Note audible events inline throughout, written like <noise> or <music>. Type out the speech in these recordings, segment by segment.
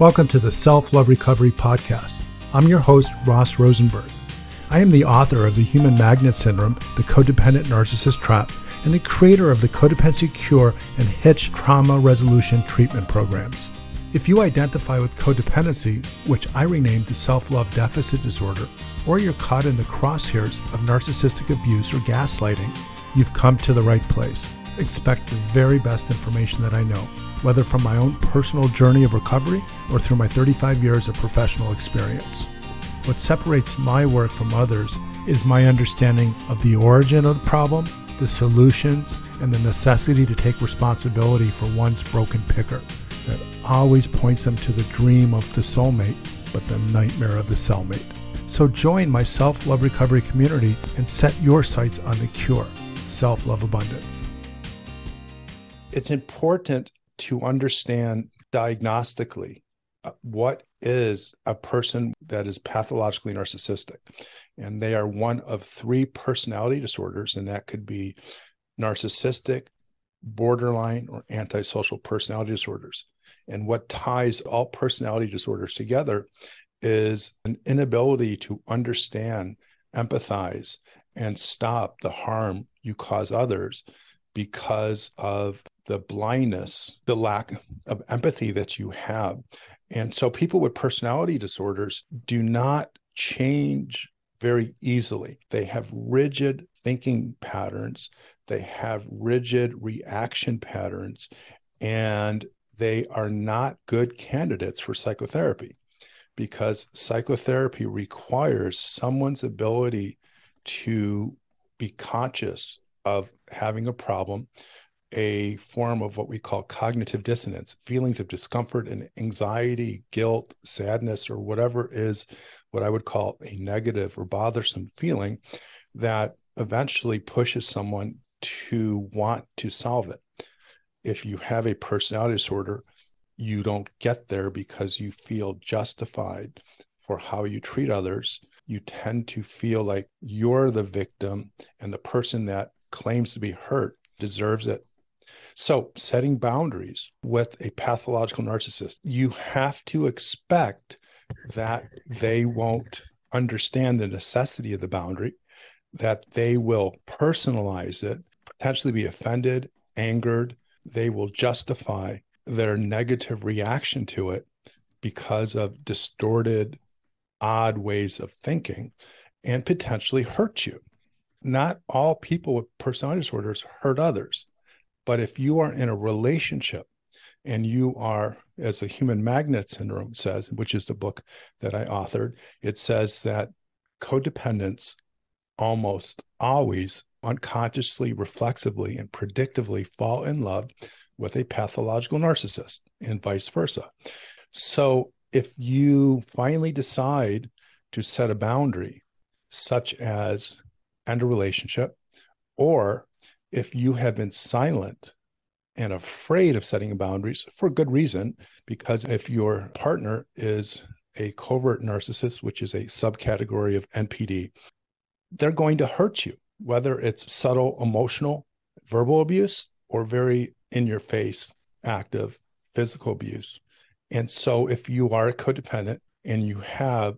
Welcome to the Self Love Recovery Podcast. I'm your host, Ross Rosenberg. I am the author of The Human Magnet Syndrome, The Codependent Narcissist Trap, and the creator of the Codependency Cure and Hitch Trauma Resolution Treatment Programs. If you identify with codependency, which I renamed to self love deficit disorder, or you're caught in the crosshairs of narcissistic abuse or gaslighting, you've come to the right place. Expect the very best information that I know, whether from my own personal journey of recovery or through my 35 years of professional experience. What separates my work from others is my understanding of the origin of the problem, the solutions, and the necessity to take responsibility for one's broken picker that always points them to the dream of the soulmate, but the nightmare of the cellmate. So join my self love recovery community and set your sights on the cure self love abundance. It's important to understand diagnostically uh, what is a person that is pathologically narcissistic. And they are one of three personality disorders, and that could be narcissistic, borderline, or antisocial personality disorders. And what ties all personality disorders together is an inability to understand, empathize, and stop the harm you cause others because of the blindness, the lack of empathy that you have. And so people with personality disorders do not change very easily. They have rigid thinking patterns, they have rigid reaction patterns, and they are not good candidates for psychotherapy because psychotherapy requires someone's ability to be conscious of having a problem a form of what we call cognitive dissonance, feelings of discomfort and anxiety, guilt, sadness, or whatever is what I would call a negative or bothersome feeling that eventually pushes someone to want to solve it. If you have a personality disorder, you don't get there because you feel justified for how you treat others. You tend to feel like you're the victim and the person that claims to be hurt deserves it so, setting boundaries with a pathological narcissist, you have to expect that they won't understand the necessity of the boundary, that they will personalize it, potentially be offended, angered. They will justify their negative reaction to it because of distorted, odd ways of thinking and potentially hurt you. Not all people with personality disorders hurt others. But if you are in a relationship and you are, as the Human Magnet Syndrome says, which is the book that I authored, it says that codependents almost always unconsciously, reflexively, and predictively fall in love with a pathological narcissist and vice versa. So if you finally decide to set a boundary, such as end a relationship, or if you have been silent and afraid of setting boundaries for good reason, because if your partner is a covert narcissist, which is a subcategory of NPD, they're going to hurt you, whether it's subtle emotional, verbal abuse, or very in your face, active physical abuse. And so, if you are a codependent and you have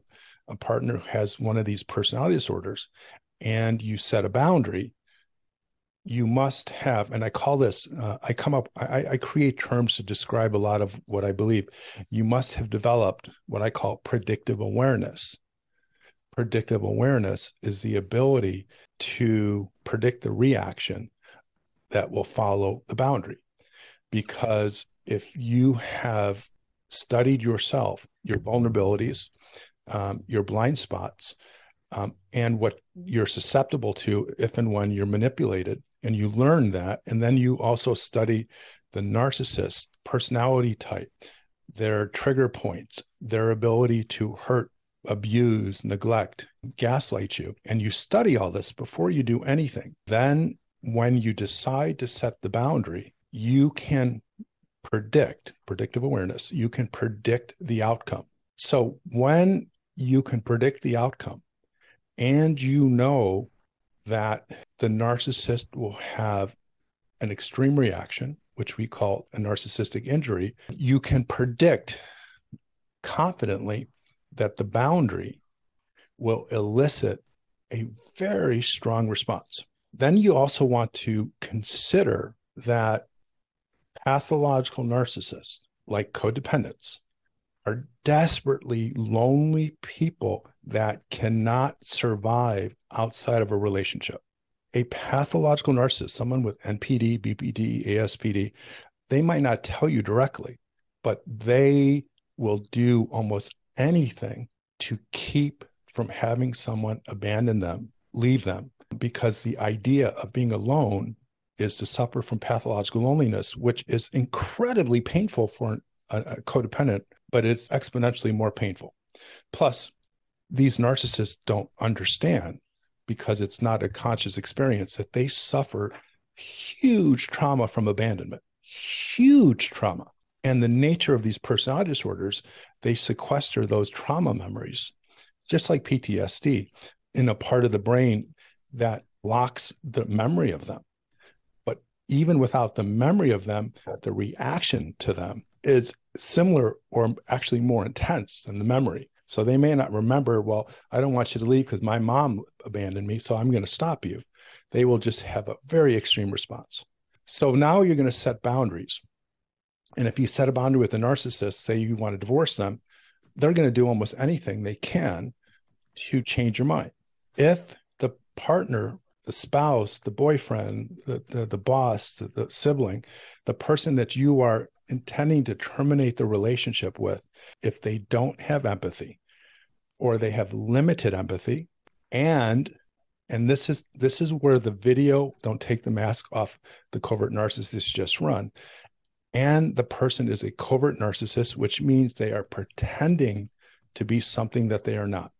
a partner who has one of these personality disorders and you set a boundary, you must have, and I call this, uh, I come up, I, I, create terms to describe a lot of what I believe. You must have developed what I call predictive awareness. Predictive awareness is the ability to predict the reaction that will follow the boundary. Because if you have studied yourself, your vulnerabilities, um, your blind spots, um, and what you're susceptible to if and when you're manipulated, and you learn that and then you also study the narcissist personality type their trigger points their ability to hurt abuse neglect gaslight you and you study all this before you do anything. Then when you decide to set the boundary you can predict predictive awareness you can predict the outcome. So when you can predict the outcome and you know that the narcissist will have an extreme reaction, which we call a narcissistic injury. You can predict confidently that the boundary will elicit a very strong response. Then you also want to consider that pathological narcissists, like codependents, are desperately lonely people that cannot survive outside of a relationship. A pathological narcissist, someone with NPD, BPD, ASPD, they might not tell you directly, but they will do almost anything to keep from having someone abandon them, leave them, because the idea of being alone is to suffer from pathological loneliness, which is incredibly painful for a, a codependent, but it's exponentially more painful. Plus, these narcissists don't understand because it's not a conscious experience that they suffer huge trauma from abandonment, huge trauma. And the nature of these personality disorders, they sequester those trauma memories, just like PTSD, in a part of the brain that locks the memory of them. But even without the memory of them, the reaction to them is similar or actually more intense than the memory. So they may not remember, well, I don't want you to leave because my mom abandoned me, so I'm going to stop you. They will just have a very extreme response. So now you're going to set boundaries. And if you set a boundary with a narcissist, say you want to divorce them, they're going to do almost anything they can to change your mind. If the partner, the spouse, the boyfriend, the, the, the boss, the, the sibling, the person that you are intending to terminate the relationship with, if they don't have empathy or they have limited empathy and and this is this is where the video don't take the mask off the covert narcissist just run and the person is a covert narcissist, which means they are pretending to be something that they are not.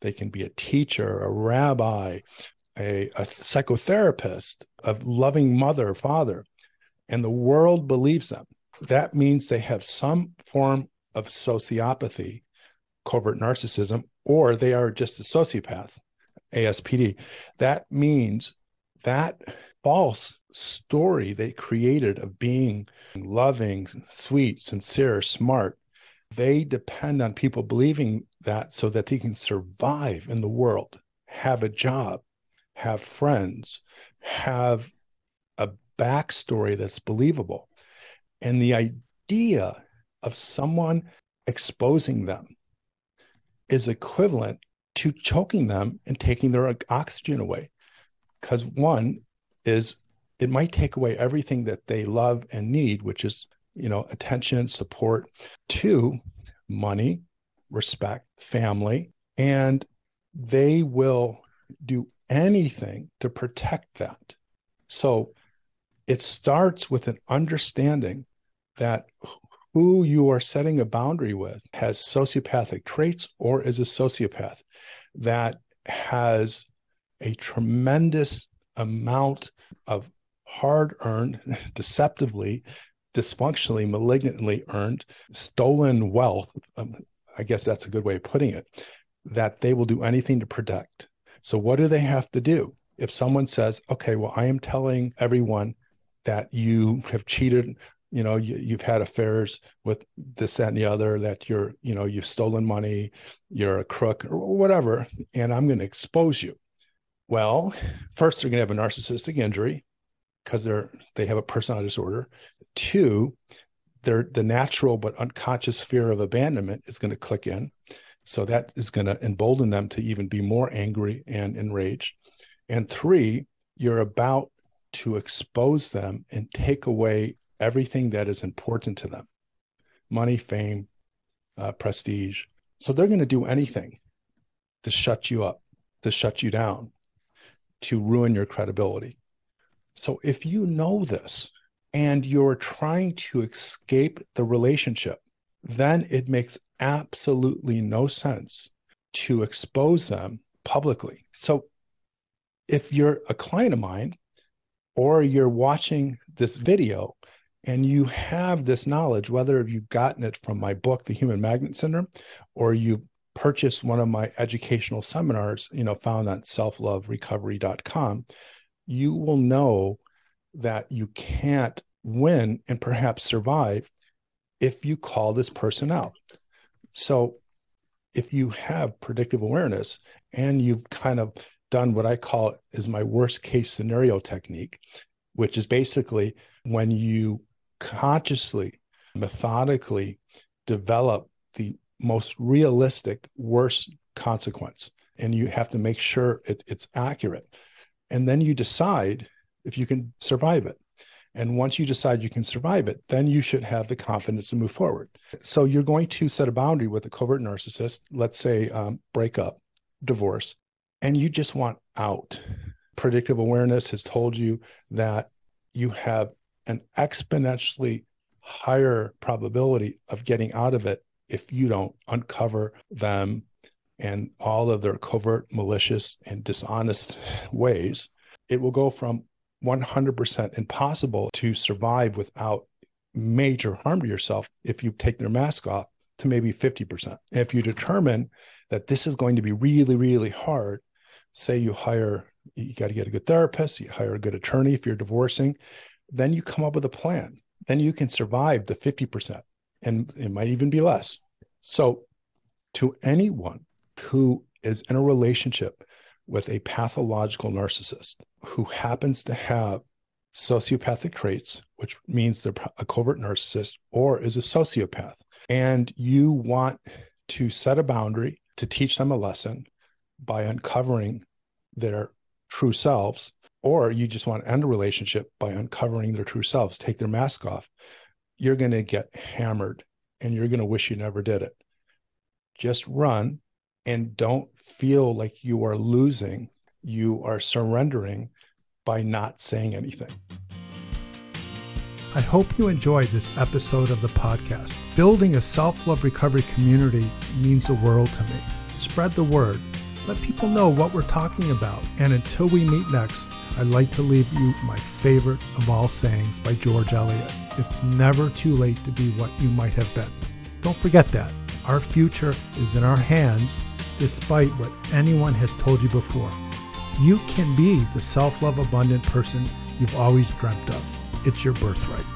They can be a teacher, a rabbi, a, a psychotherapist, a loving mother, father, and the world believes them. That means they have some form of sociopathy, covert narcissism, or they are just a sociopath, ASPD. That means that false story they created of being loving, sweet, sincere, smart, they depend on people believing that so that they can survive in the world, have a job, have friends, have a backstory that's believable. And the idea of someone exposing them is equivalent to choking them and taking their oxygen away. Because one, is it might take away everything that they love and need, which is, you know, attention, support, two, money, respect, family, and they will do anything to protect that. So it starts with an understanding that who you are setting a boundary with has sociopathic traits or is a sociopath that has a tremendous amount of hard earned, <laughs> deceptively, dysfunctionally, malignantly earned, stolen wealth. Um, I guess that's a good way of putting it, that they will do anything to protect. So, what do they have to do? If someone says, okay, well, I am telling everyone that you have cheated, you know, you, have had affairs with this, that, and the other, that you're, you know, you've stolen money, you're a crook, or whatever, and I'm going to expose you. Well, first they're going to have a narcissistic injury because they're they have a personality disorder. Two, they're the natural but unconscious fear of abandonment is going to click in. So that is going to embolden them to even be more angry and enraged. And three, you're about to expose them and take away everything that is important to them money, fame, uh, prestige. So they're going to do anything to shut you up, to shut you down to ruin your credibility. So if you know this and you're trying to escape the relationship, then it makes absolutely no sense to expose them publicly. So if you're a client of mine or you're watching this video and you have this knowledge, whether you've gotten it from my book, The Human Magnet Syndrome, or you've purchased one of my educational seminars, you know, found on selfloverecovery.com, you will know that you can't win and perhaps survive if you call this person out. So if you have predictive awareness and you've kind of done what I call is my worst case scenario technique, which is basically when you consciously, methodically develop the most realistic worst consequence and you have to make sure it, it's accurate. And then you decide if you can survive it and once you decide you can survive it then you should have the confidence to move forward. So you're going to set a boundary with a covert narcissist let's say um, break up divorce and you just want out. Predictive awareness has told you that you have an exponentially higher probability of getting out of it if you don't uncover them and all of their covert, malicious, and dishonest ways, it will go from 100% impossible to survive without major harm to yourself if you take their mask off to maybe 50%. If you determine that this is going to be really, really hard, say you hire, you got to get a good therapist, you hire a good attorney if you're divorcing, then you come up with a plan. Then you can survive the 50%, and it might even be less. So, to anyone who is in a relationship with a pathological narcissist who happens to have sociopathic traits, which means they're a covert narcissist or is a sociopath, and you want to set a boundary to teach them a lesson by uncovering their true selves, or you just want to end a relationship by uncovering their true selves, take their mask off, you're going to get hammered and you're going to wish you never did it. Just run and don't feel like you are losing. You are surrendering by not saying anything. I hope you enjoyed this episode of the podcast. Building a self love recovery community means the world to me. Spread the word. Let people know what we're talking about. And until we meet next, I'd like to leave you my favorite of all sayings by George Eliot. It's never too late to be what you might have been. Don't forget that. Our future is in our hands despite what anyone has told you before. You can be the self love abundant person you've always dreamt of. It's your birthright.